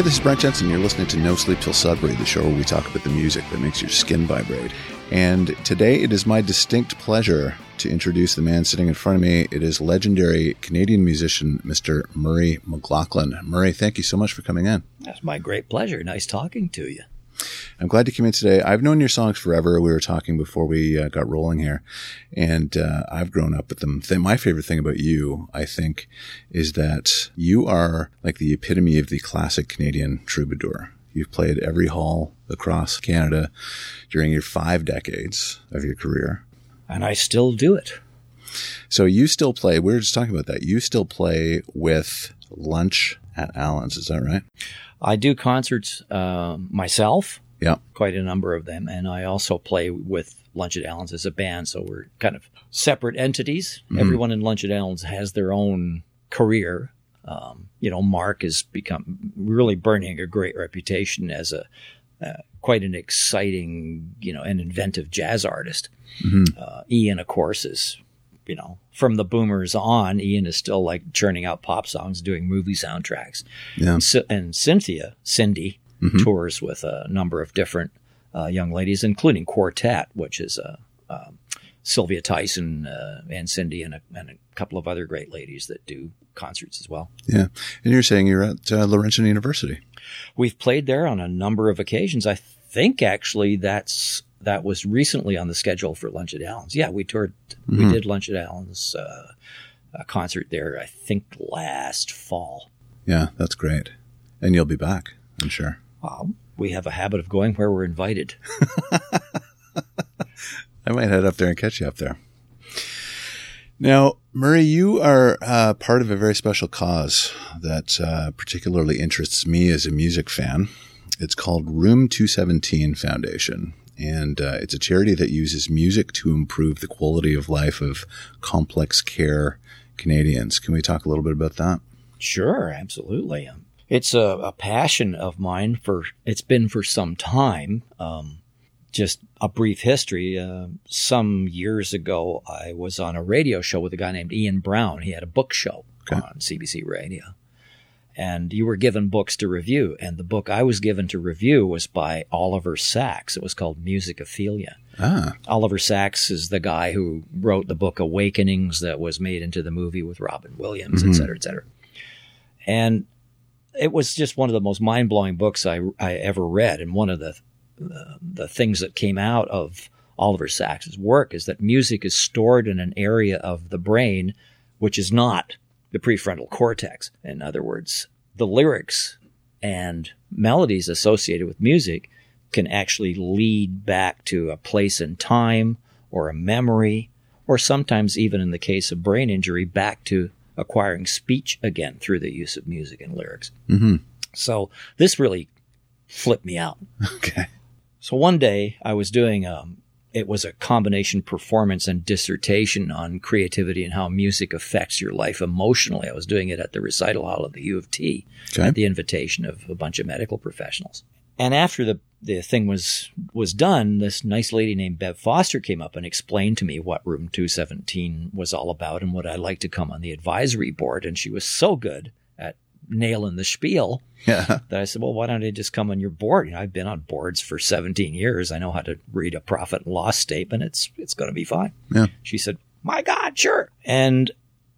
Hey, this is Brent Jensen. You're listening to No Sleep Till Sudbury, the show where we talk about the music that makes your skin vibrate. And today it is my distinct pleasure to introduce the man sitting in front of me. It is legendary Canadian musician, Mr. Murray McLauchlan. Murray, thank you so much for coming in. That's my great pleasure. Nice talking to you. I'm glad you came in today. I've known your songs forever. We were talking before we uh, got rolling here, and uh, I've grown up with them. Th- my favorite thing about you, I think, is that you are like the epitome of the classic Canadian troubadour. You've played every hall across Canada during your five decades of your career. And I still do it. So you still play, we were just talking about that. You still play with Lunch at Allen's, is that right? I do concerts uh, myself. Yeah. Quite a number of them. And I also play with Lunch at Allen's as a band. So we're kind of separate entities. Mm-hmm. Everyone in Lunch at Allen's has their own career. Um, you know, Mark has become really burning a great reputation as a uh, quite an exciting, you know, and inventive jazz artist. Mm-hmm. Uh, Ian, of course, is you know, from the boomers on, Ian is still like churning out pop songs, doing movie soundtracks. Yeah. And, and Cynthia, Cindy, mm-hmm. tours with a number of different uh, young ladies, including Quartet, which is a, uh, um, Sylvia Tyson uh, and Cindy and a, and a, couple of other great ladies that do concerts as well. Yeah. And you're saying you're at uh, Laurentian University. We've played there on a number of occasions. I think actually that's that was recently on the schedule for Lunch at Allen's. Yeah, we toured, mm-hmm. we did Lunch at Allen's uh, a concert there, I think last fall. Yeah, that's great. And you'll be back, I'm sure. Well, we have a habit of going where we're invited. I might head up there and catch you up there. Now, Murray, you are uh, part of a very special cause that uh, particularly interests me as a music fan. It's called Room 217 Foundation and uh, it's a charity that uses music to improve the quality of life of complex care Canadians. Can we talk a little bit about that? Sure, absolutely. Um, it's a, a passion of mine for it's been for some time. Um, just a brief history. Uh, some years ago, I was on a radio show with a guy named Ian Brown. He had a book show okay. on CBC Radio and you were given books to review. And the book I was given to review was by Oliver Sacks. It was called Musicophilia. Ah. Oliver Sacks is the guy who wrote the book Awakenings that was made into the movie with Robin Williams, mm-hmm. et cetera, et cetera. And it was just one of the most mind blowing books I, I ever read. And one of the, the, the things that came out of Oliver Sacks's work is that music is stored in an area of the brain which is not the prefrontal cortex. In other words, the lyrics and melodies associated with music can actually lead back to a place in time or a memory, or sometimes even in the case of brain injury, back to acquiring speech again through the use of music and lyrics. Mm-hmm. So this really flipped me out. Okay. So one day I was doing um, it was a combination performance and dissertation on creativity and how music affects your life emotionally. I was doing it at the recital hall of the U of T okay. at the invitation of a bunch of medical professionals. And after the the thing was was done, this nice lady named Bev Foster came up and explained to me what Room 217 was all about and what I'd like to come on the advisory board. And she was so good at nailing the spiel yeah. that I said, well, why don't I just come on your board? You know, I've been on boards for 17 years. I know how to read a profit and loss statement. It's, it's going to be fine. Yeah. She said, my God, sure. And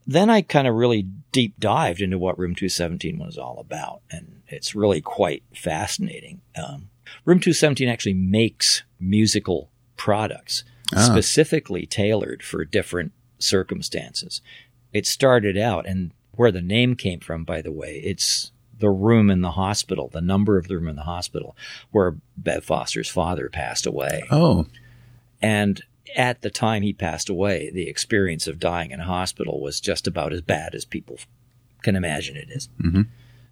then I kind of really deep dived into what Room 217 was all about. And it's really quite fascinating. Um, Room 217 actually makes musical products ah. specifically tailored for different circumstances. It started out, and where the name came from, by the way, it's the room in the hospital, the number of the room in the hospital where Bev Foster's father passed away. Oh. And at the time he passed away, the experience of dying in a hospital was just about as bad as people can imagine it is. Mm-hmm.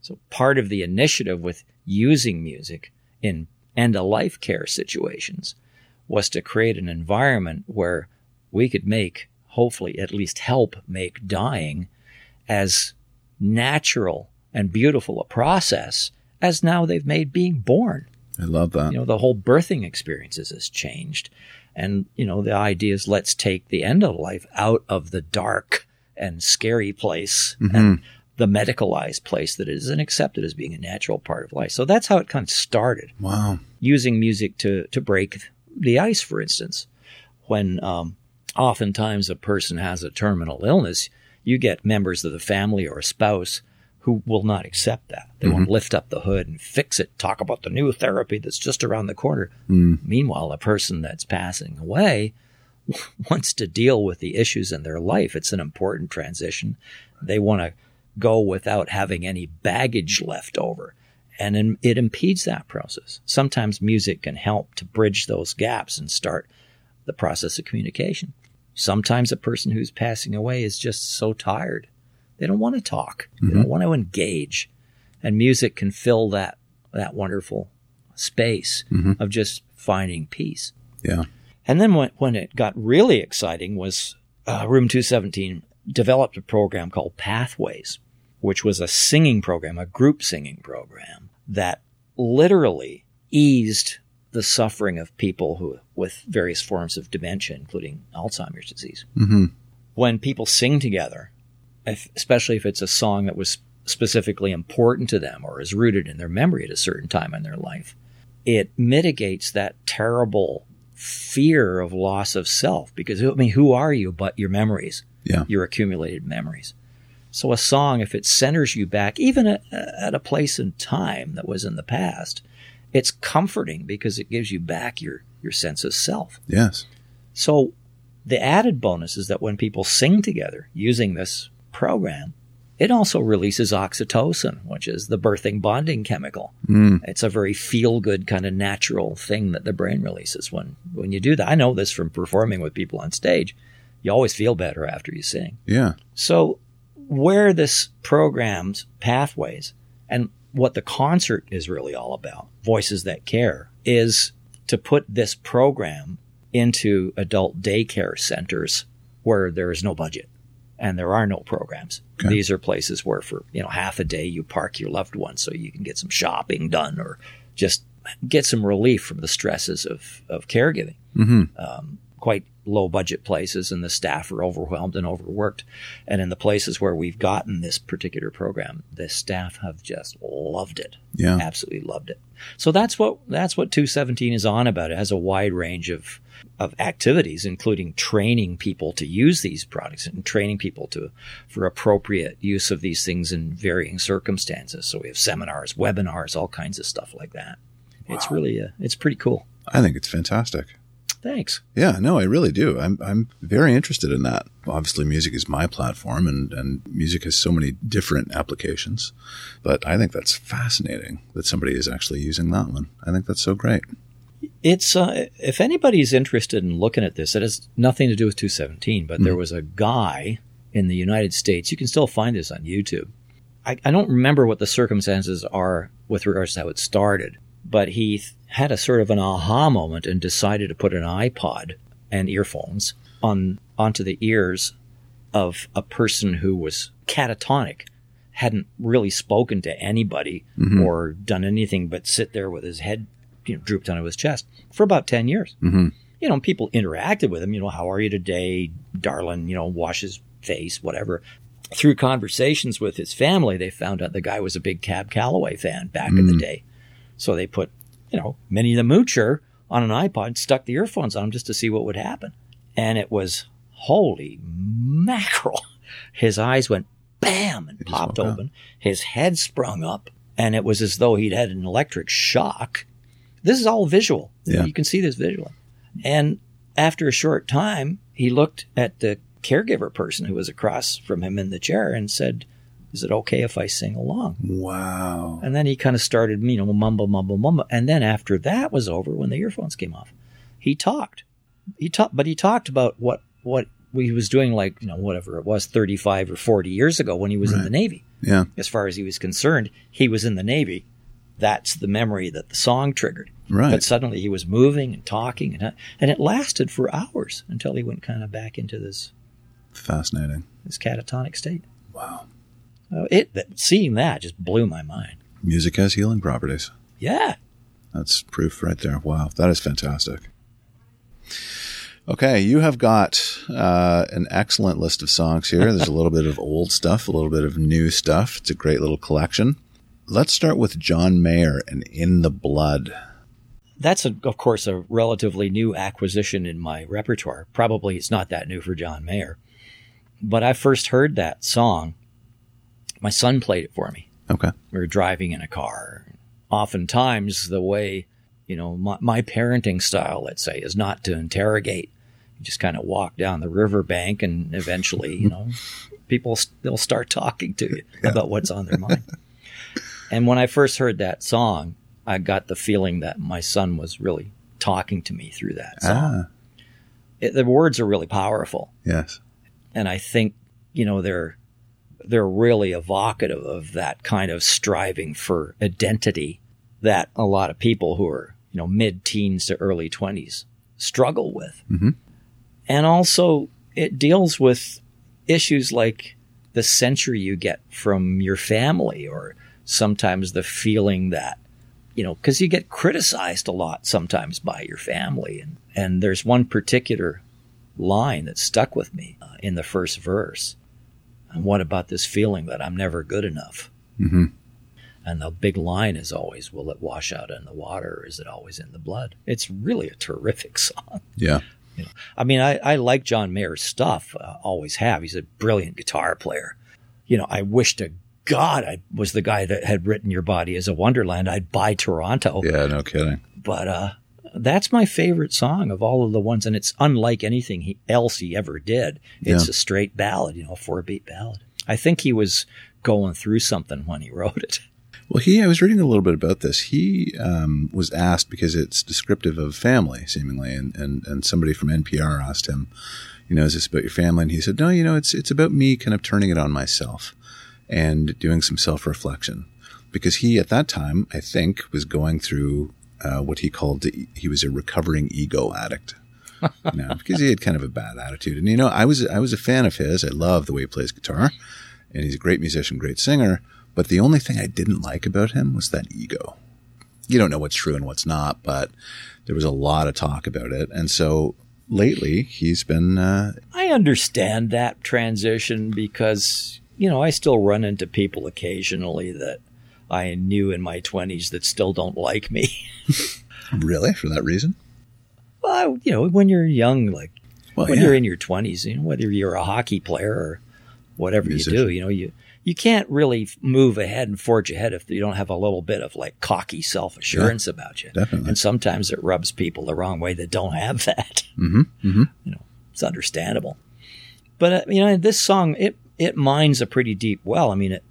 So part of the initiative with using music in end of life care situations was to create an environment where we could make, hopefully, at least help make dying as natural and beautiful a process as now they've made being born. I love that. You know, the whole birthing experiences has changed. And, you know, the idea is let's take the end of life out of the dark and scary place mm-hmm. and the medicalized place that it is and accepted as being a natural part of life. So that's how it kind of started. Wow. Using music to, to break the ice, for instance. When um, oftentimes a person has a terminal illness, you get members of the family or a spouse who will not accept that. They mm-hmm. won't lift up the hood and fix it, talk about the new therapy that's just around the corner. Mm. Meanwhile, a person that's passing away wants to deal with the issues in their life. It's an important transition. They want to go without having any baggage left over. And it impedes that process. Sometimes music can help to bridge those gaps and start the process of communication. Sometimes a person who's passing away is just so tired. They don't want to talk. Mm-hmm. They don't want to engage. And music can fill that, that wonderful space mm-hmm. of just finding peace. Yeah. And then when, when it got really exciting was uh, Room 217 developed a program called Pathways, which was a singing program, a group singing program that literally eased the suffering of people who with various forms of dementia, including Alzheimer's disease. Mm-hmm. When people sing together, if, especially if it's a song that was specifically important to them or is rooted in their memory at a certain time in their life, it mitigates that terrible fear of loss of self. Because I mean, who are you but your memories? yeah. your accumulated memories. So a song, if it centers you back, even at, at, a place and time that was in the past, it's comforting because it gives you back your, your sense of self. Yes. So the added bonus is that when people sing together using this program, it also releases oxytocin, which is the birthing bonding chemical. Mm. It's a very feel good kind of natural thing that the brain releases when, when you do that. I know this from performing with people on stage you always feel better after you sing. Yeah. So where this program's pathways and what the concert is really all about, Voices That Care, is to put this program into adult daycare centers where there is no budget and there are no programs. Okay. These are places where for, you know, half a day you park your loved one so you can get some shopping done or just get some relief from the stresses of, of caregiving. Mm-hmm. Um, quite low budget places and the staff are overwhelmed and overworked. And in the places where we've gotten this particular program, the staff have just loved it. Yeah. Absolutely loved it. So that's what, that's what 217 is on about. It has a wide range of, of activities, including training people to use these products and training people to, for appropriate use of these things in varying circumstances. So we have seminars, webinars, all kinds of stuff like that. Wow. It's really, uh, it's pretty cool. I think it's fantastic. Thanks. Yeah, no, I really do. I'm I'm very interested in that. Obviously, music is my platform, and and music has so many different applications. But I think that's fascinating that somebody is actually using that one. I think that's so great. It's uh, if anybody's interested in looking at this, it has nothing to do with 217. But mm there was a guy in the United States. You can still find this on YouTube. I, I don't remember what the circumstances are with regards to how it started, but he had a sort of an aha moment and decided to put an iPod and earphones on onto the ears of a person who was catatonic, hadn't really spoken to anybody mm-hmm. or done anything but sit there with his head you know, drooped onto his chest for about 10 years. Mm-hmm. You know, people interacted with him, you know, how are you today, darling, you know, wash his face, whatever. Through conversations with his family, they found out the guy was a big Cab Calloway fan back mm. in the mm. day. So they put, you know, Minnie the Moocher on an iPod, and stuck the earphones on him just to see what would happen. And it was holy mackerel. His eyes went bam and popped open. His head sprung up and it was as though he'd had an electric shock. This is all visual. Yeah. You can see this visually. And after a short time, he looked at the caregiver person who was across from him in the chair and said, is it okay if I sing along? Wow. And then he kind of started, you know, mumble, mumble, mumble. And then after that was over, when the earphones came off, he talked. He talked, but he talked about what, what he was doing, like, you know, whatever it was, 35 or 40 years ago when he was right. in the Navy. Yeah. As far as he was concerned, he was in the Navy. That's the memory that the song triggered. Right. But suddenly he was moving and talking, and, and it lasted for hours until he went kind of back into this fascinating, this catatonic state. Wow. Uh, it that, seeing that just blew my mind. Music has healing properties. Yeah, that's proof right there. Wow, that is fantastic. Okay, you have got uh, an excellent list of songs here. There's a little bit of old stuff, a little bit of new stuff. It's a great little collection. Let's start with John Mayer and In the Blood. That's, a, of course, a relatively new acquisition in my repertoire. Probably it's not that new for John Mayer. But I first heard that song, my son played it for me. Okay. We were driving in a car. Oftentimes, the way, you know, my, my parenting style, let's say, is not to interrogate. You just kind of walk down the riverbank and eventually, you know, people, they'll start talking to you yeah. about what's on their mind. and when I first heard that song, I got the feeling that my son was really talking to me through that song. Ah. It, the words are really powerful. Yes. And I think, you know, they're they're really evocative of that kind of striving for identity that a lot of people who are, you know, mid-teens to early 20s struggle with. Mm-hmm. And also it deals with issues like the censure you get from your family or sometimes the feeling that you know, because you get criticized a lot sometimes by your family. And, and there's one particular line that stuck with me uh, in the first verse. And what about this feeling that I'm never good enough? Mm-hmm. And the big line is always, will it wash out in the water or is it always in the blood? It's really a terrific song. Yeah. You know, I mean, I, I like John Mayer's stuff, uh, always have. He's a brilliant guitar player. You know, I wish to God I was the guy that had written Your Body as a Wonderland. I'd buy Toronto. Yeah, no kidding. But uh, that's my favorite song of all of the ones, and it's unlike anything he, else he ever did. It's yeah. a straight ballad, you know, a four beat ballad. I think he was going through something when he wrote it. Well, he, I was reading a little bit about this. He um, was asked because it's descriptive of family, seemingly, and, and, and somebody from NPR asked him, you know, is this about your family? And he said, no, you know, it's, it's about me kind of turning it on myself and doing some self reflection. Because he, at that time, I think, was going through uh, what he called, he was a recovering ego addict. you know, because he had kind of a bad attitude. And, you know, I was, I was a fan of his. I love the way he plays guitar and he's a great musician, great singer. But the only thing I didn't like about him was that ego. You don't know what's true and what's not, but there was a lot of talk about it. And so lately he's been. Uh, I understand that transition because, you know, I still run into people occasionally that I knew in my 20s that still don't like me. really? For that reason? Well, you know, when you're young, like well, when yeah. you're in your 20s, you know, whether you're a hockey player or whatever Musician. you do, you know, you you can't really move ahead and forge ahead if you don't have a little bit of like cocky self assurance yeah, about you. Definitely. And sometimes it rubs people the wrong way that don't have that. Mm-hmm, mm-hmm. You know, it's understandable. But uh, you know, this song it it mines a pretty deep well. I mean, it,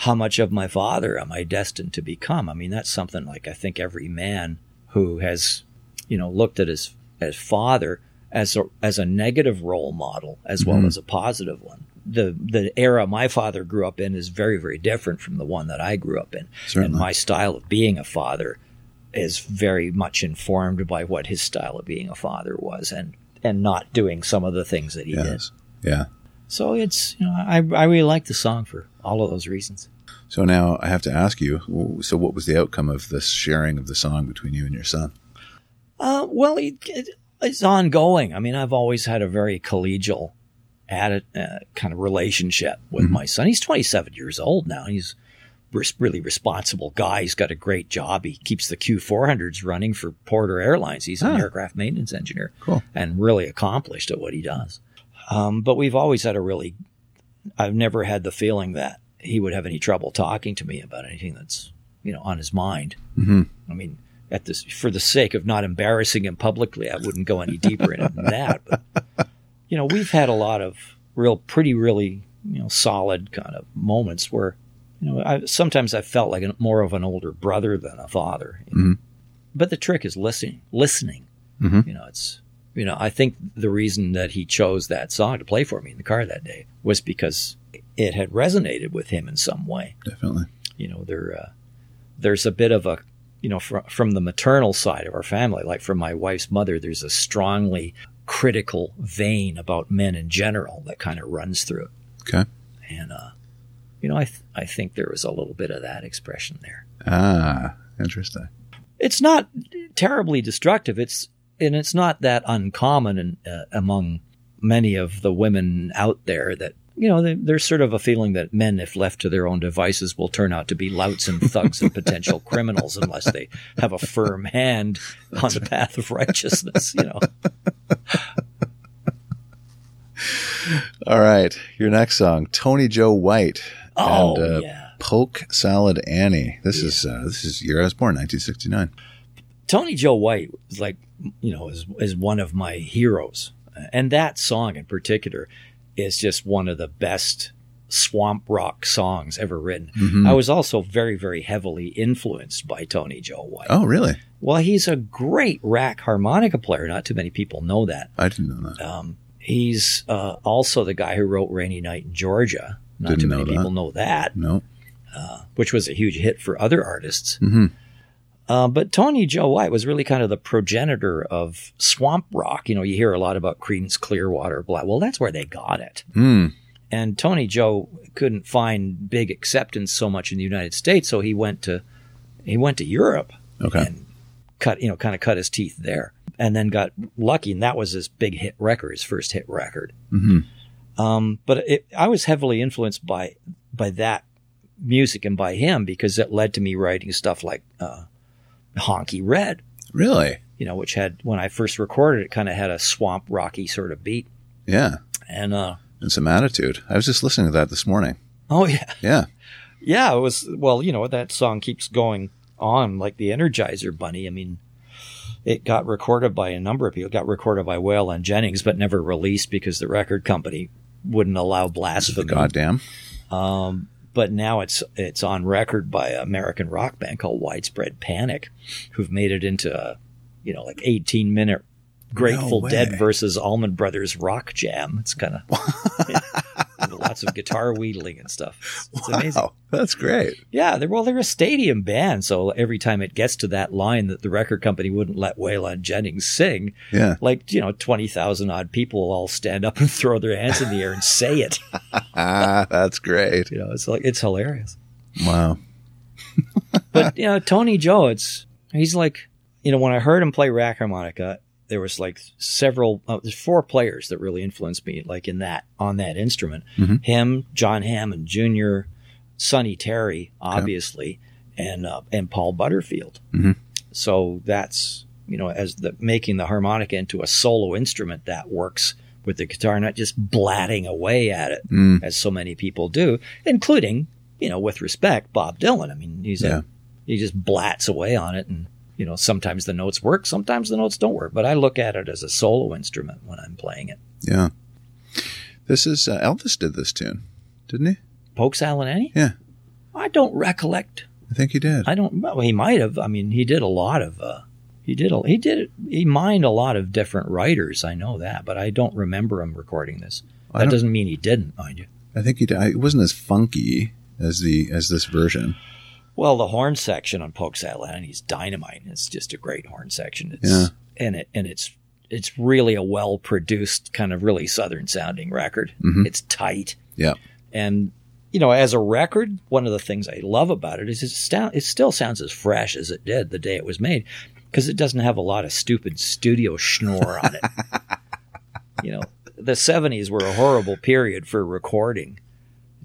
how much of my father am I destined to become? I mean, that's something like I think every man who has, you know, looked at his as father as a, as a negative role model as well mm-hmm. as a positive one. The the era my father grew up in is very very different from the one that I grew up in, Certainly. and my style of being a father is very much informed by what his style of being a father was, and and not doing some of the things that he yes. did. Yeah. So it's you know I I really like the song for all of those reasons. So now I have to ask you. So what was the outcome of this sharing of the song between you and your son? Uh, well, it, it, it's ongoing. I mean, I've always had a very collegial added, uh, kind of relationship with mm-hmm. my son. He's 27 years old now. He's really responsible guy. He's got a great job. He keeps the Q400s running for Porter Airlines. He's an ah. aircraft maintenance engineer cool. and really accomplished at what he does. Um, but we've always had a really, I've never had the feeling that he would have any trouble talking to me about anything that's, you know, on his mind. Mm-hmm. I mean, at this, for the sake of not embarrassing him publicly, I wouldn't go any deeper in it than that. But, you know, we've had a lot of real, pretty, really, you know, solid kind of moments where, you know, I, sometimes I felt like a, more of an older brother than a father. You know? mm-hmm. But the trick is listening, listening. Mm-hmm. You know, it's, you know, I think the reason that he chose that song to play for me in the car that day was because it had resonated with him in some way. Definitely. You know, there, uh, there's a bit of a, you know, fr- from the maternal side of our family, like from my wife's mother, there's a strongly critical vein about men in general that kind of runs through it. Okay. And, uh, you know, I, th- I think there was a little bit of that expression there. Ah, interesting. It's not terribly destructive. It's, and it's not that uncommon in, uh, among many of the women out there that you know they, there's sort of a feeling that men, if left to their own devices, will turn out to be louts and thugs and potential criminals unless they have a firm hand on the path of righteousness. You know. All right, your next song, Tony Joe White. Oh and, uh, yeah. Polk Salad Annie. This is uh, this is year I was born, 1969. Tony Joe White was like, you know, is, is one of my heroes. And that song in particular is just one of the best swamp rock songs ever written. Mhm. I was also very, very heavily influenced by Tony Joe White. Oh, really? Well, he's a great rack harmonica player. Not too many people know that. I didn't know that. Um, he's uh, also the guy who wrote Rainy Night in Georgia. Not Didn't too many people know that, No. which was a huge hit for other artists. hmm Uh, but Tony Joe White was really kind of the progenitor of swamp rock. You know, you hear a lot about Creedence Clearwater, blah. Well, that's where they got it. Mm. And Tony Joe couldn't find big acceptance so much in the United States, so he went to he went to Europe Okay. and cut you know kind of cut his teeth there, and then got lucky, and that was his big hit record, his first hit record. hmm Um, but it, I was heavily influenced by by that music and by him because it led to me writing stuff like uh, Honky Red Really? you know, which had when I first recorded it, kind of had a swamp rocky sort of beat. Yeah. And uh, And some attitude. I was just listening to that this morning. oh yeah, Yeah. yeah, it was. Well, you know, that song keeps going on like the Energizer Bunny. I mean, it got recorded by a number of people. It got recorded by Waylon Jennings, but never released because the record company wouldn't allow blasphemy. Goddamn. Um, but now it's it's on record by an American rock band called Widespread Panic, who've made it into a you know like 18 minute Grateful way. Dead versus Allman Brothers rock jam. It's kind of lots of guitar wheedling and stuff. It's, it's amazing. Wow. That's great. Yeah, they're well, they're a stadium band, so every time it gets to that line that the record company wouldn't let Waylon Jennings sing, Yeah. like you know, twenty thousand odd people will all stand up and throw their hands in the air and say it. Ah, that's great. You know, it's like it's hilarious. Wow. but you know, Tony Joe, it's he's like, you know, when I heard him play rack harmonica, there was like several, uh, there's four players that really influenced me, like in that on that instrument. Mhm. Him, John Hammond Jr., Sonny Terry, obviously, and uh, and Paul Butterfield. Mhm. So that's you know, as the making the harmonica into a solo instrument that works with the guitar, not just blatting away at it Mm. as so many people do, including, you know, with respect, Bob Dylan. I mean, he's Yeah. a, he just blats away on it and, you know, sometimes the notes work, sometimes the notes don't work, but I look at it as a solo instrument when I'm playing it. Yeah. This is uh, Elvis did this tune, didn't he? Polk Salad Annie? Yeah. I don't recollect. I think he did. I don't, well, he might have. I mean, he did a lot of, uh, he did, a, he did, he mined a lot of different writers. I know that, but I don't remember him recording this. That doesn't mean he didn't, mind you. I think he did. It wasn't as funky as the as this version. Well, the horn section on Polk Salad is dynamite. It's just a great horn section. It's, Yeah. and it and it's it's really a well produced kind of really southern sounding record. Mhm. It's tight. Yeah. And you know, as a record, one of the things I love about it is it, sta- it still sounds as fresh as it did the day it was made because it doesn't have a lot of stupid studio schnorr on it. you know, the 70s were a horrible period for recording,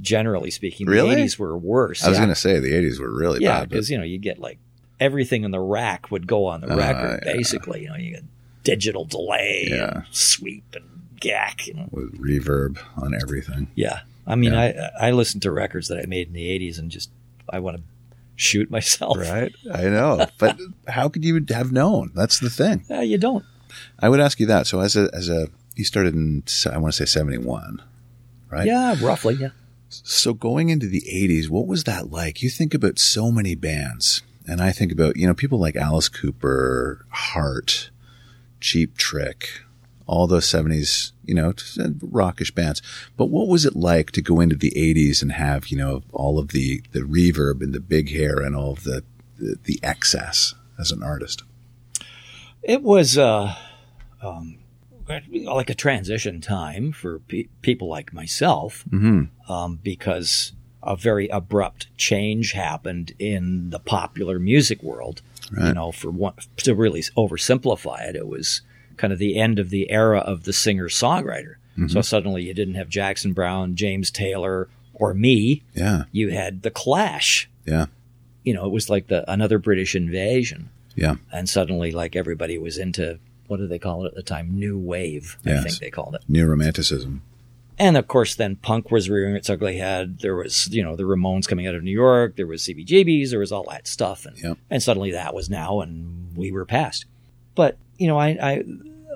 generally speaking. Really? The 80s were worse. I was yeah. going to say the '80s were really Yeah, bad. but- because you know you get like everything in the rack would go on the Uh, record yeah. basically. You know, you get digital delay, Yeah. and sweep, and gack. You know, with reverb on everything. yeah. I mean, I I listen to records that I made in the '80s and just I want to shoot myself. Right? I know, but how could you have known? That's the thing. Uh, you don't. I would ask you that. So as a as a you started in I want to say seventy one, right? Yeah, roughly. Yeah. So going into the 80s, what was that like? You think about so many bands, and I think about, you know, people like Alice Cooper, Heart, Cheap Trick, all those 70s, you know, rockish bands. But what was it like to go into the 80s and have, you know, all of the, the reverb and the big hair and all of the, the, the excess as an artist? It was uh, um, like a transition time for pe- people like myself. Mm-hmm. Um, because a very abrupt change happened in the popular music world. You know, for one, to really oversimplify it, it was kind of the end of the era of the singer songwriter. So suddenly you didn't have Jackson Browne, James Taylor, or me. Yeah. You had the Clash. Yeah. You know, it was like the another British invasion, Yeah. and suddenly like everybody was into what did they call it at the time? New wave, I think they called it. New romanticism. And of course, then punk was rearing its ugly head. There was, you know, the Ramones coming out of New York. There was CBGBs. There was all that stuff, and Yep. and suddenly that was now, and we were past. But you know, I, I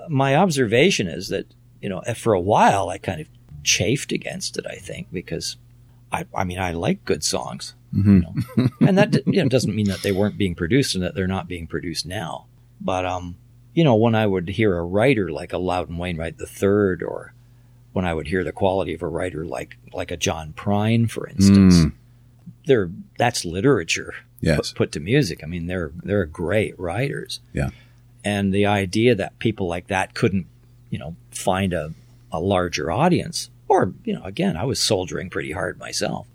my observation is that you know, for a while, I kind of chafed against it. I think because I, I mean, I like good songs, you know, and that you know doesn't mean that they weren't being produced and that they're not being produced now. But um, you know, when I would hear a writer like a Loudon Wainwright III or when I would hear the quality of a writer like like a John Prine, for instance, Mm. they're that's literature Yes. put, put to music. I mean, they're they're great writers. Yeah. And the idea that people like that couldn't, you know, find a, a larger audience, or you know, again, I was soldiering pretty hard myself.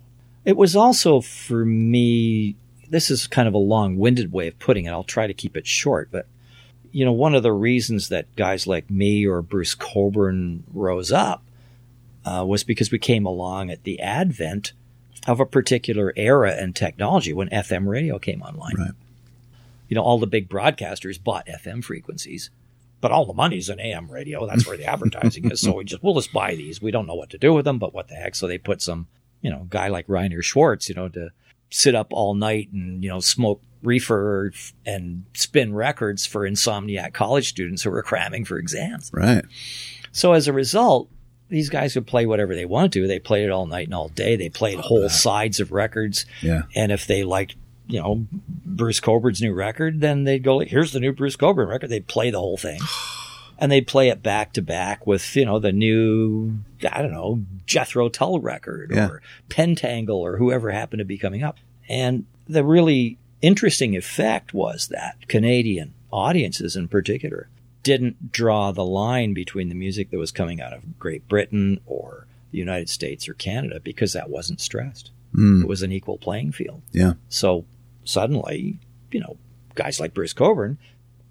It was also for me. This is kind of a long-winded way of putting it. I'll try to keep it short, but you know, one of the reasons that guys like me or Bruce Cockburn rose up uh, was because we came along at the advent of a particular era and technology when FM radio came online. Right. You know, all the big broadcasters bought FM frequencies, but all the money's in AM radio. That's where the advertising is. So we just we'll just buy these. We don't know what to do with them, but what the heck? So they put some, you know, guy like Reiner Schwarz, you know, to sit up all night and you know smoke reefer and spin records for insomniac college students who were cramming for exams. Right. So as a result, these guys would play whatever they wanted to. They played it all night and all day. They played whole sides of records. Yeah. And if they liked, you know, Bruce Cockburn's new record, then they'd go, here's the new Bruce Coburn record. They'd play the whole thing. And they'd play it back to back with, you know, the new, I don't know, Jethro Tull record Yeah. or Pentangle or whoever happened to be coming up. And the really interesting effect was that Canadian audiences in particular didn't draw the line between the music that was coming out of Great Britain or the United States or Canada because that wasn't stressed. Mm. It was an equal playing field. Yeah. So suddenly, you know, guys like Bruce Cockburn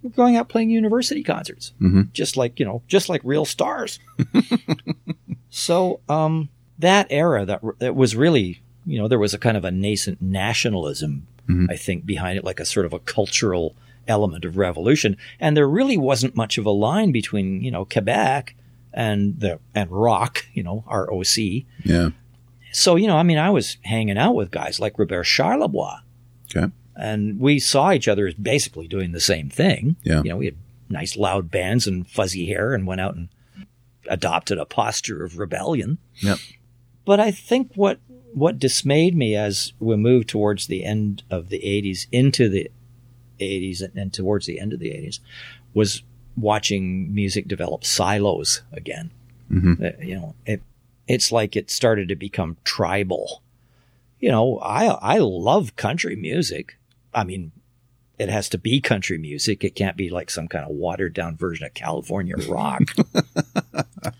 were going out playing university concerts, Mhm. just like you know, just like real stars. so um, that era that that was really, you know, there was a kind of a nascent nationalism, Mhm. I think, behind it, like a sort of a cultural element of revolution, and there really wasn't much of a line between you know Quebec and the and rock, you know, ROC. Yeah. So, you know, I mean, I was hanging out with guys like Robert Charlebois, Okay. and we saw each other as basically doing the same thing. Yeah. You know, we had nice loud bands and fuzzy hair and went out and adopted a posture of rebellion. Yep. But I think what what dismayed me as we moved towards the end of the 80s into the 80s and, and towards the end of the 80s was watching music develop silos again. Mhm. Uh, you know, it it's like it started to become tribal. You know, I I love country music. I mean, it has to be country music. It can't be like some kind of watered down version of California rock.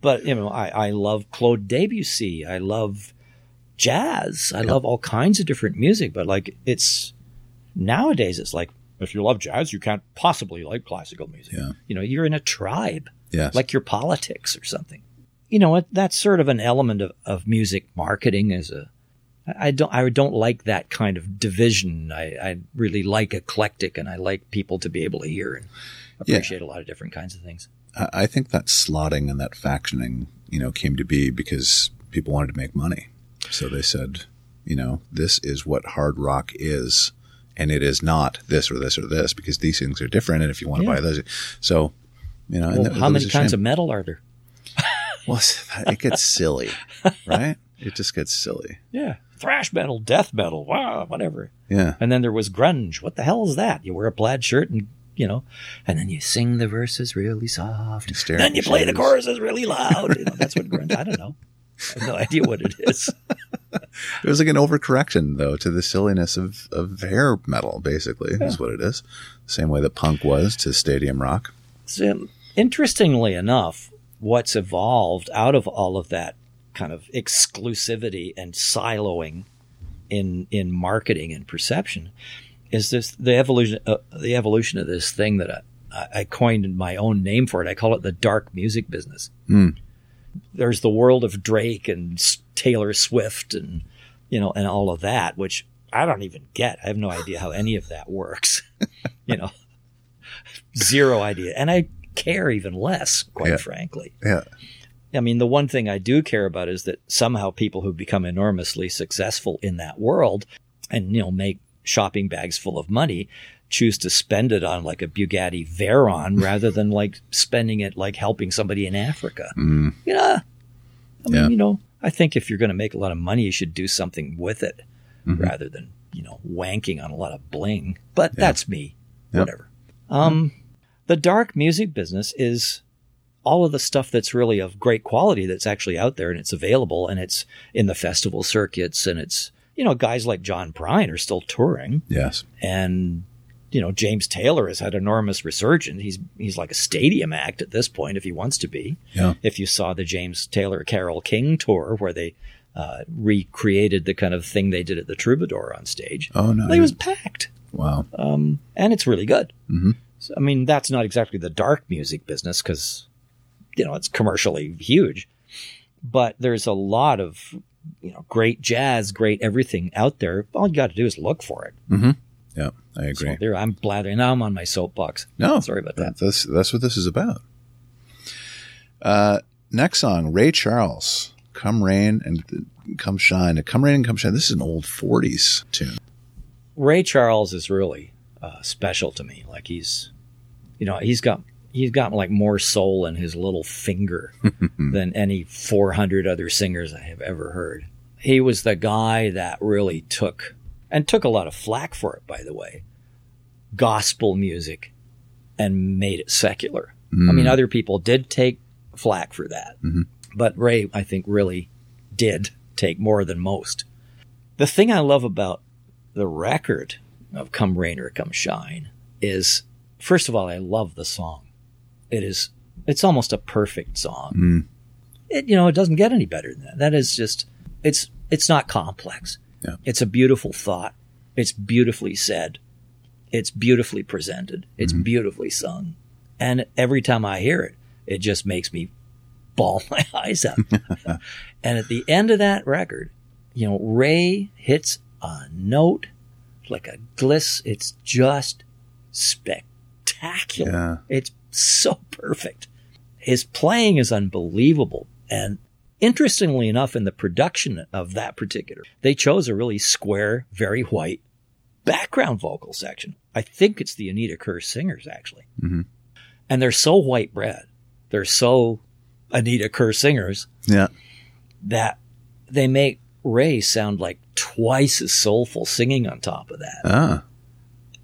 but you know, I, I love Claude Debussy. I love jazz. I love all kinds of different music. But like, it's nowadays, it's like if you love jazz, you can't possibly like classical music. Yeah. You know, you're in a tribe Yes. like your politics or something. You know, that's sort of an element of, of music marketing as a, I don't, I don't like that kind of division. I, I really like eclectic and I like people to be able to hear and Yeah. appreciate a lot of different kinds of things. I I think that slotting and that factioning, you know, came to be because people wanted to make money. So they said, you know, this is what hard rock is, and it is not this or this or this because these things are different. And if you want to Yeah. buy those, so you know, and Well, that- how many kinds of metal are there? Well, it gets silly, right? It just gets silly. Yeah. Thrash metal, death metal, wow, whatever. Yeah. And then there was grunge. What the hell is that? You wear a plaid shirt and, you know, and then you sing the verses really soft. And then you play the choruses really loud. You know, that's what grunge, I don't know. I have no idea what it is. It was like an overcorrection, though, to the silliness of, of hair metal, basically, is what it is. Same way that punk was to stadium rock. So, interestingly enough, what's evolved out of all of that kind of exclusivity and siloing in in marketing and perception is this the evolution uh, the evolution of this thing that I, I coined my own name for it. I call it the dark music business. Hmm. There's the world of Drake and Taylor Swift and you know and all of that, which I don't even get. I have no idea how any of that works. you know, zero idea, and I care even less, quite Yeah. frankly. Yeah. I mean, the one thing I do care about is that somehow people who become enormously successful in that world and, you know, make shopping bags full of money choose to spend it on like a Bugatti Veyron rather than like spending it like helping somebody in Africa. Mm. Yeah. I mean, Yeah. you know, I think if you're going to make a lot of money, you should do something with it Mhm. rather than, you know, wanking on a lot of bling. But Yeah. that's me. Yep. Whatever. Um, the dark music business is all of the stuff that's really of great quality that's actually out there and it's available and it's in the festival circuits and it's, you know, guys like John Prine are still touring Yes. and you know James Taylor has had enormous resurgence. He's he's like a stadium act at this point if he wants to be. Yeah. If you saw the James Taylor Carole King tour where they uh, recreated the kind of thing they did at the Troubadour on stage, Oh no. it was packed, wow. um, and it's really good. Mhm. So, I mean, that's not exactly the dark music business because you know it's commercially huge, but there's a lot of you know great jazz, great everything out there. All you got to do is look for it. Yeah, I agree. So there, I'm blathering. Now I'm on my soapbox. No, Sorry about that. That's that's what this is about. Uh, next song, Ray Charles, "Come Rain and Come Shine." "Come Rain and Come Shine." This is an old '40s tune. Ray Charles is really uh, special to me. Like he's, you know, he's got he's got like more soul in his little finger than any 400 other singers I have ever heard. He was the guy that really took and took a lot of flack for it, by the way. Gospel music and made it secular. I mean, other people did take flack for that, but Ray, I think, really did take more than most. The thing I love about the record of Come Rain or Come Shine is, first of all, I love the song. It is, it's almost a perfect song. Mm. It, you know, it doesn't get any better than that. That is just, it's, it's not complex. Yeah. It's a beautiful thought. It's beautifully said. It's beautifully presented. It's mm-hmm. beautifully sung. And every time I hear it, it just makes me ball my eyes out. and at the end of that record, you know, Ray hits a note like a gliss. It's just spectacular. Yeah. It's so perfect. His playing is unbelievable. And interestingly enough, in the production of that particular, they chose a really square, very white background vocal section. I think it's the Anita Kerr singers, actually. Mhm. And they're so white bread. They're so Anita Kerr singers Yeah. that they make Ray sound like twice as soulful singing on top of that. Ah.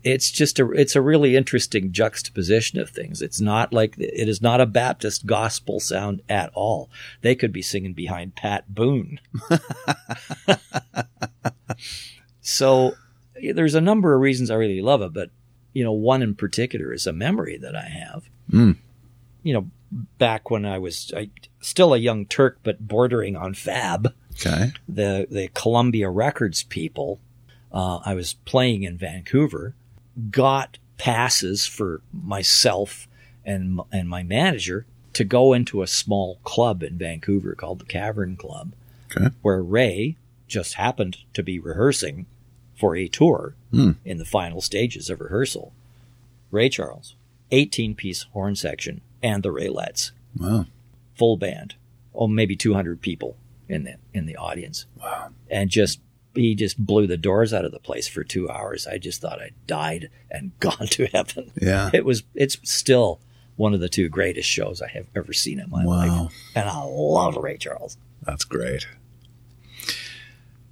It's just a it's a really interesting juxtaposition of things. It's not like it is not a Baptist gospel sound at all. They could be singing behind Pat Boone. so there's a number of reasons I really love it, but you know, one in particular is a memory that I have. Mm. You know, back when I was I, still a young Turk, but bordering on fab Okay. the the Columbia Records people. Uh, I was playing in Vancouver, got passes for myself and and my manager to go into a small club in Vancouver called the Cavern Club, Okay. where Ray just happened to be rehearsing for a tour Hmm. in the final stages of rehearsal. Ray Charles, 18 piece horn section, and the Raelettes Wow. full band, oh maybe 200 people in the in the audience, Wow. and just he just blew the doors out of the place for two hours. I just thought I'd died and gone to heaven. Yeah. It was it's still one of the two greatest shows I have ever seen in my life, and I love Ray Charles. That's great.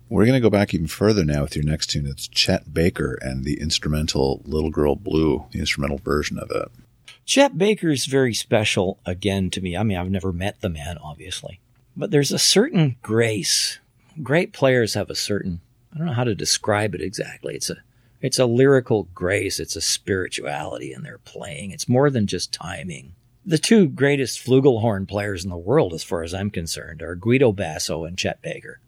We're going to go back even further now with your next tune. It's Chet Baker and the instrumental Little Girl Blue, the instrumental version of it. Chet Baker is very special again to me. I mean, I've never met the man, obviously, but there's a certain grace. Great players have a certain, I don't know how to describe it exactly. It's a, it's a lyrical grace. It's a spirituality in their playing. It's more than just timing. The two greatest flugelhorn players in the world, as far as I'm concerned, are Guido Basso and Chet Baker.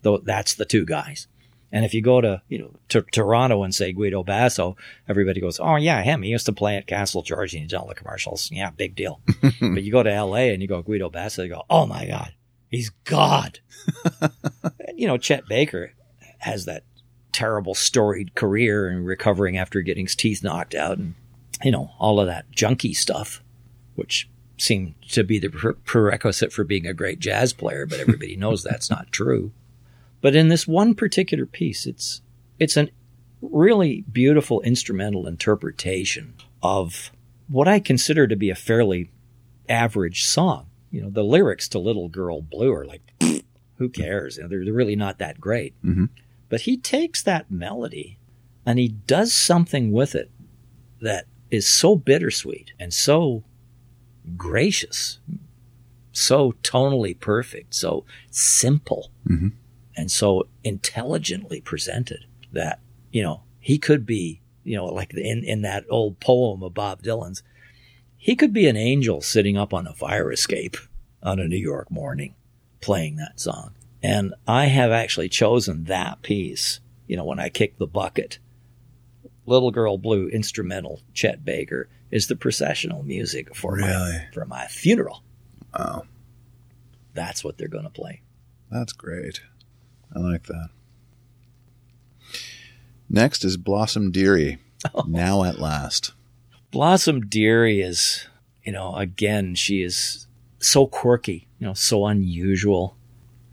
Though that's the two guys. And if you go to, you know, to Toronto and say Guido Basso, everybody goes, Oh yeah, him. He used to play at Castle George and he's done all the commercials. Yeah, big deal. but you go to LA and you go Guido Basso, you go, Oh my God, he's God. and, you know, Chet Baker has that terrible storied career and recovering after getting his teeth knocked out and, you know, all of that junky stuff, which seemed to be the prerequisite for being a great jazz player, but everybody knows that's not true. But in this one particular piece, it's it's a really beautiful instrumental interpretation of what I consider to be a fairly average song. You know, the lyrics to Little Girl Blue are like, who cares? You know, they're, they're really not that great. Mm-hmm. But he takes that melody and he does something with it that is so bittersweet and so gracious, so tonally perfect, so simple. Mm-hmm and so intelligently presented that, you know, he could be, you know, like in, in that old poem of Bob Dylan's, he could be an angel sitting up on a fire escape on a New York morning playing that song. And I have actually chosen that piece, you know, when I kick the bucket. Little Girl Blue instrumental Chet Baker is the processional music for really? my for my funeral. Wow. That's what they're going to play. That's great. I like that. Next is Blossom Dearie. Oh. Now at last. Blossom Dearie is, you know, again, she is so quirky, you know, so unusual.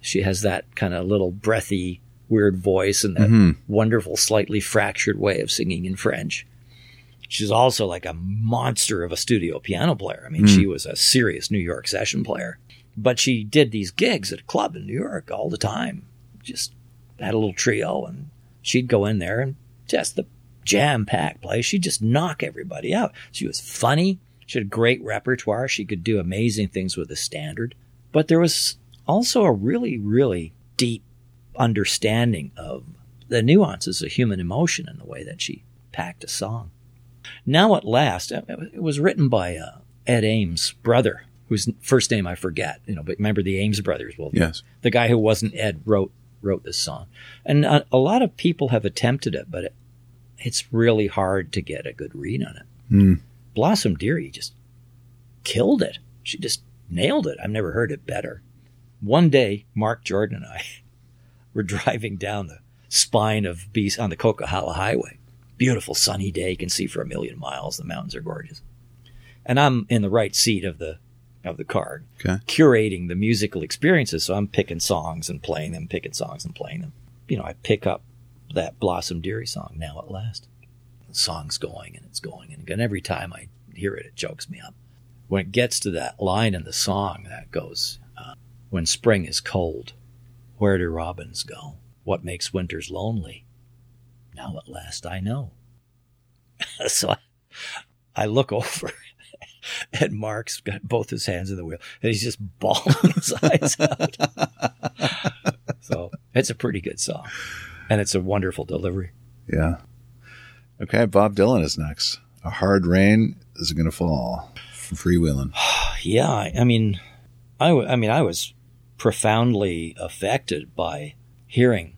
She has that kind of little breathy, weird voice and that mm-hmm. wonderful, slightly fractured way of singing in French. She's also like a monster of a studio piano player. I mean, mm. she was a serious New York session player, but she did these gigs at a club in New York all the time just had a little trio and she'd go in there and just the jam packed place. She'd just knock everybody out. She was funny. She had a great repertoire. She could do amazing things with the standard. But there was also a really, really deep understanding of the nuances of human emotion in the way that she packed a song. Now at last, it was written by uh, Ed Ames' brother, whose first name I forget. You know, but remember the Ames brothers? Well, yes, the guy who wasn't Ed wrote wrote this song. And a, a lot of people have attempted it, but it, it's really hard to get a good read on it. Mm. Blossom Dearie just killed it. She just nailed it. I've never heard it better. One day, Mark Jordan and I were driving down the spine of Beast on the Coquihalla Highway. Beautiful sunny day, you can see for a million miles. The mountains are gorgeous. And I'm in the right seat of the of the car, okay. curating the musical experiences. So I'm picking songs and playing them, picking songs and playing them. You know, I pick up that Blossom Dearie song, Now at Last. The song's going and it's going. And again, every time I hear it, it chokes me up. When it gets to that line in the song that goes, uh, When spring is cold, where do robins go? What makes winters lonely? Now at last I know. so I, I look over and Mark's got both his hands in the wheel and he's just bawling his eyes out. so it's a pretty good song and it's a wonderful delivery. Yeah. Okay. Bob Dylan is next. A hard rain is going to fall freewheeling. yeah. I mean, I, w- I mean, I was profoundly affected by hearing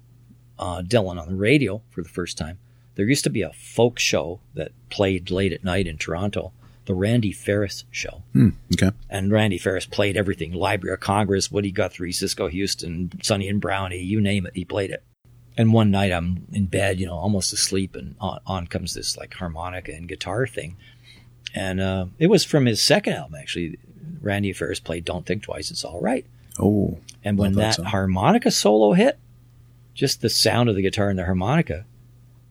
uh, Dylan on the radio for the first time. There used to be a folk show that played late at night in Toronto the Randy Ferris show. Hmm, okay. And Randy Ferris played everything Library of Congress, Woody Guthrie, Cisco Houston, Sonny and Brownie, you name it, he played it. And one night I'm in bed, you know, almost asleep, and on, on comes this like harmonica and guitar thing. And uh, it was from his second album, actually. Randy Farris played Don't Think Twice, It's All Right. Oh. And when that, that harmonica solo hit, just the sound of the guitar and the harmonica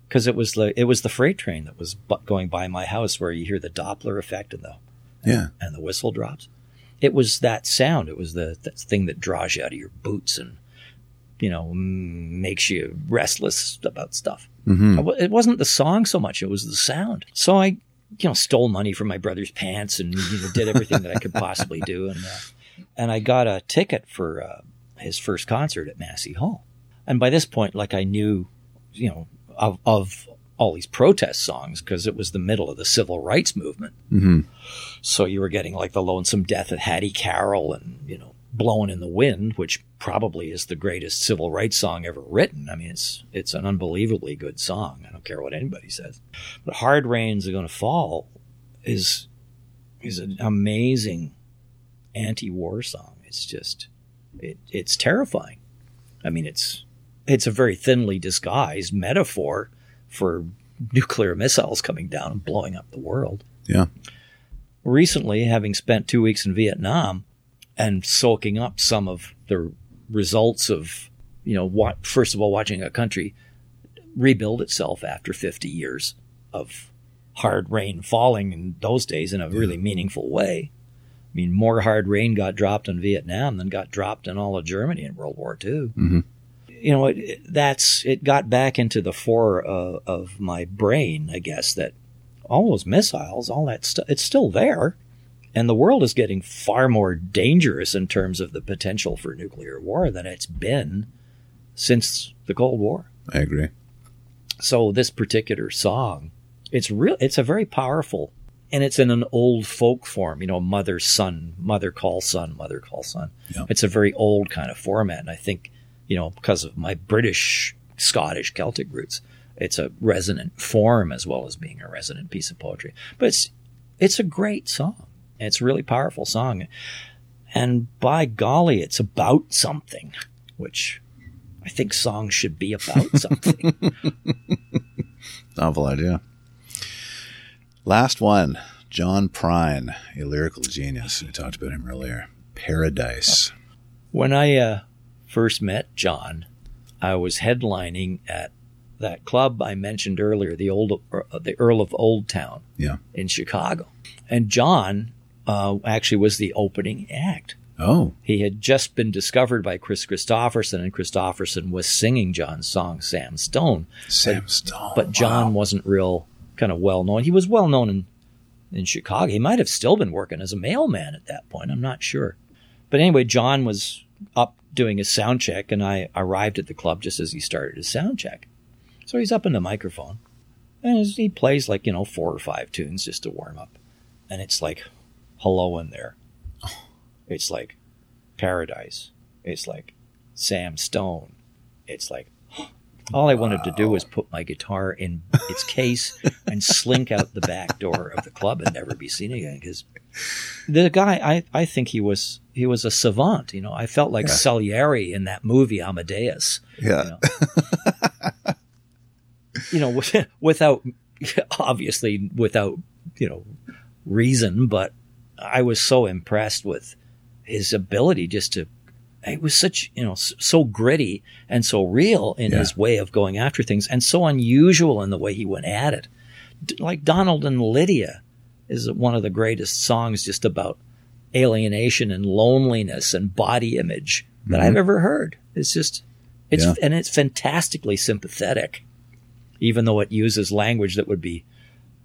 because it was the it was the freight train that was going by my house where you hear the Doppler effect and the yeah and the whistle drops. It was that sound. It was the that thing that draws you out of your boots and you know makes you restless about stuff. Mm-hmm. It wasn't the song so much; it was the sound. So I you know stole money from my brother's pants and you know did everything that I could possibly do and uh, and I got a ticket for uh, his first concert at Massey Hall. And by this point, like I knew, you know, of, of all these protest songs because it was the middle of the civil rights movement. Mm-hmm. So you were getting like the Lonesome Death of Hattie Carroll and, you know, Blowing in the Wind, which probably is the greatest civil rights song ever written. I mean, it's it's an unbelievably good song. I don't care what anybody says. But Hard Rains Are Gonna Fall is is an amazing anti-war song. It's just it, it's terrifying. I mean, it's it's a very thinly disguised metaphor for nuclear missiles coming down and blowing up the world. Yeah. Recently, having spent two weeks in Vietnam and soaking up some of the results of, you know, what, first of all, watching a country rebuild itself after 50 years of hard rain falling in those days in a really meaningful way. I mean, more hard rain got dropped in Vietnam than got dropped in all of Germany in World War II. Mhm. You know, it, it- that's it got back into the fore uh, of my brain, I guess, that all those missiles, all that stuff, it's still there. And the world is getting far more dangerous in terms of the potential for nuclear war than it's been since the Cold War. I agree. So this particular song, it's real. It's a very powerful, and it's in an old folk form. You know, mother son, mother call son, mother call son. Yeah. It's a very old kind of format, and I think you know because of my British, Scottish, Celtic roots, it's a resonant form as well as being a resonant piece of poetry. But it's it's a great song. It's a really powerful song, and by golly, it's about something, which. I think songs should be about something. Novel idea. Last one. John Prine, a lyrical genius. We talked about him earlier. Paradise. When I uh, first met John, I was headlining at that club I mentioned earlier, the old, uh, the Earl of Old Town Yeah. in Chicago, and John uh, actually was the opening act. Oh, He had just been discovered by Kris Kristofferson, and Kristofferson was singing John's song "Sam Stone." Sam Stone. but John Wow. wasn't real kind of well known. He was well known in in Chicago. He might have still been working as a mailman at that point. I'm not sure. But anyway, John was up doing his sound check, and I arrived at the club just as he started his sound check. So he's up in the microphone, and he plays like you know four or five tunes just to warm up, and it's like, "Hello in there." It's like Paradise. It's like Sam Stone. It's like all I wanted to do was put my guitar in its case and slink out the back door of the club and never be seen again. Because the guy, I, I think he was he was a savant. You know, I felt like Yeah. Salieri in that movie Amadeus. Yeah. You know, with, without obviously without you know reason, but I was so impressed with his ability just to. It was such you know so gritty and so real in Yeah. his way of going after things, and so unusual in the way he went at it. D- like Donald and Lydia is one of the greatest songs just about alienation and loneliness and body image that I've mm-hmm. ever heard. It's just it's Yeah. and it's fantastically sympathetic, even though it uses language that would be,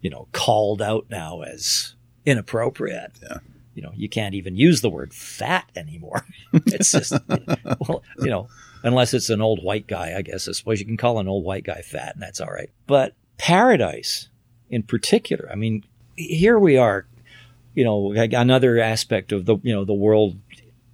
you know, called out now as inappropriate. Yeah. You know, you can't even use the word fat anymore. it's just, well, you know, unless it's an old white guy, I guess. I suppose you can call an old white guy fat, and that's all right. But paradise, in particular, I mean, here we are. You know, another aspect of the you know the world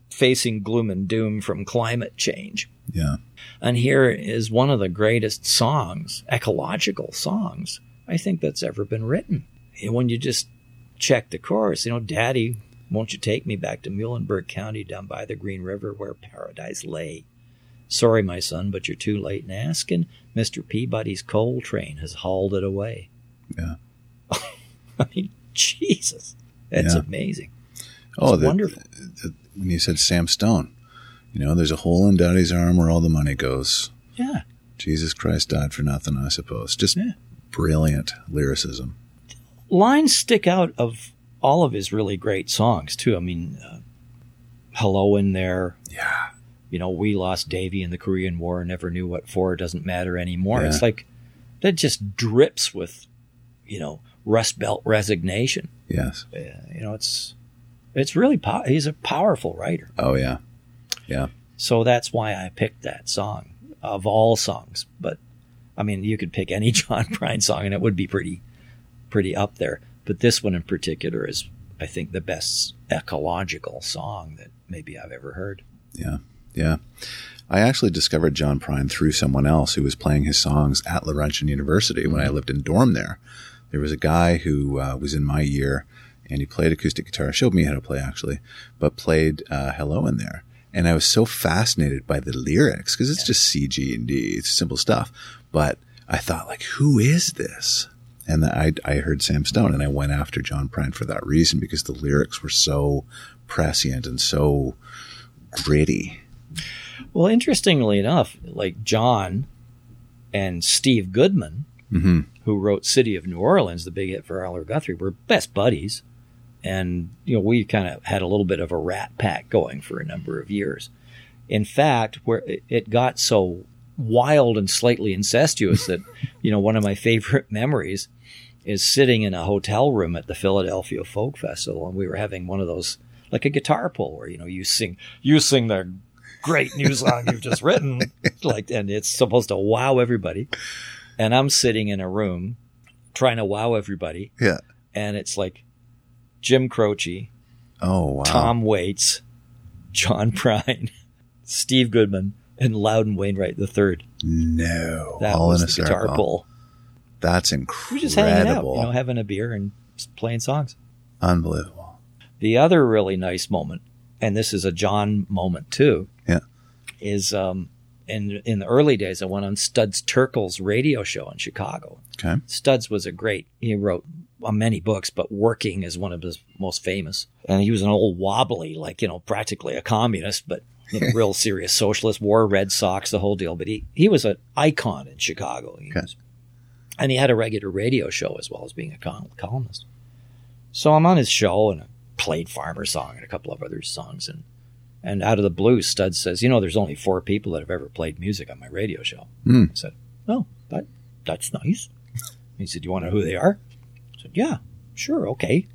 facing gloom and doom from climate change. Yeah. And here is one of the greatest songs, ecological songs, I think that's ever been written. When you just check the course. you know, Daddy, won't you take me back to Muhlenberg County down by the Green River where paradise lay? Sorry, my son, but you're too late in asking. Mr. Peabody's coal train has hauled it away. Yeah. I mean, Jesus, that's Yeah. amazing. Oh, the, wonderful. the- when you said Sam Stone, you know, there's a hole in Daddy's arm where all the money goes. Yeah. Jesus Christ died for nothing, I suppose. Just Yeah. brilliant lyricism. Lines stick out of all of his really great songs too. I mean, uh, "Hello in there," Yeah. you know, "We lost Davy in the Korean War, and never knew what for, doesn't matter anymore." Yeah. It's like that just drips with, you know, Rust Belt resignation. Yes. Uh, you know, it's it's really pow- he's a powerful writer. Oh, yeah. Yeah. So that's why I picked that song of all songs. But I mean, you could pick any John Prine song and it would be pretty, pretty up there. But this one in particular is, I think, the best ecological song that maybe I've ever heard. Yeah. Yeah. I actually discovered John Prine through someone else who was playing his songs at Laurentian University when I lived in dorm there. There was a guy who uh, was in my year and he played acoustic guitar, showed me how to play actually, but played uh, Hello in there. And I was so fascinated by the lyrics because it's just C, G, and D. It's simple stuff. But I thought, like, who is this? And I, I heard Sam Stone and I went after John Prine for that reason because the lyrics were so prescient and so gritty. Well, interestingly enough, like John and Steve Goodman, Mm-hmm. who wrote City of New Orleans, the big hit for Arlo Guthrie, were best buddies. And, you know, we kind of had a little bit of a rat pack going for a number of years. In fact, where it got so wild and slightly incestuous that, you know, one of my favorite memories is sitting in a hotel room at the Philadelphia Folk Festival, and we were having one of those like a guitar pull where you know you sing you sing the great new song you've just written, like, and it's supposed to wow everybody, and I'm sitting in a room trying to wow everybody, Yeah. and it's like Jim Croce, Oh, wow. Tom Waits, John Prine, Steve Goodman, and Loudon Wainwright the third. No. That All was in the a guitar pull. That's incredible. We were just hanging out, you know, having a beer and playing songs. Unbelievable. The other really nice moment, and this is a John moment too, Yeah. is um, in in the early days I went on Studs Terkel's radio show in Chicago. Okay. Studs was a great. He wrote uh, many books, but Working is one of his most famous. And he was an old wobbly, like you know, practically a communist, but real serious socialist. Wore Red Sox, the whole deal. But he he was an icon in Chicago. He Okay. was- and he had a regular radio show as well as being a col- columnist. So I'm on his show and I played Farmer Song and a couple of other songs and and out of the blue, Stud says, "You know, there's only four people that have ever played music on my radio show." Hmm. I said, "Oh, that that's nice." He said, "You want to know who they are?" I said, "Yeah, sure, okay,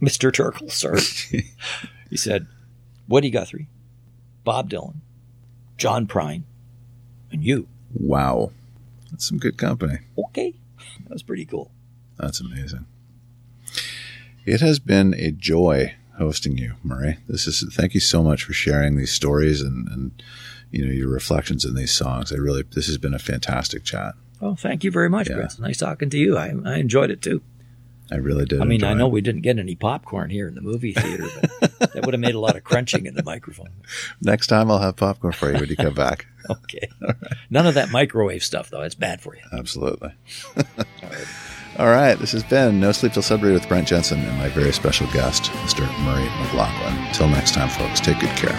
Mister Terkel, sir." he said, "Woody Guthrie, Bob Dylan, John Prine, and you." Wow. That's some good company. Okay, that was pretty cool. That's amazing. It has been a joy hosting you, Murray. This is thank you so much for sharing these stories and, and you know your reflections in these songs. I really this has been a fantastic chat. Well, thank you very much, Yeah. Chris. Nice talking to you. I, I enjoyed it too. I really did. I mean, I know it. we didn't get any popcorn here in the movie theater, but that would have made a lot of crunching in the microphone. next time I'll have popcorn for you when you come back. Okay. None of that microwave stuff, though. It's bad for you. Absolutely. All right. This has been No Sleep Till Sudbury with Brent Jensen and my very special guest, Mr. Murray McLauchlan. Till next time, folks, take good care.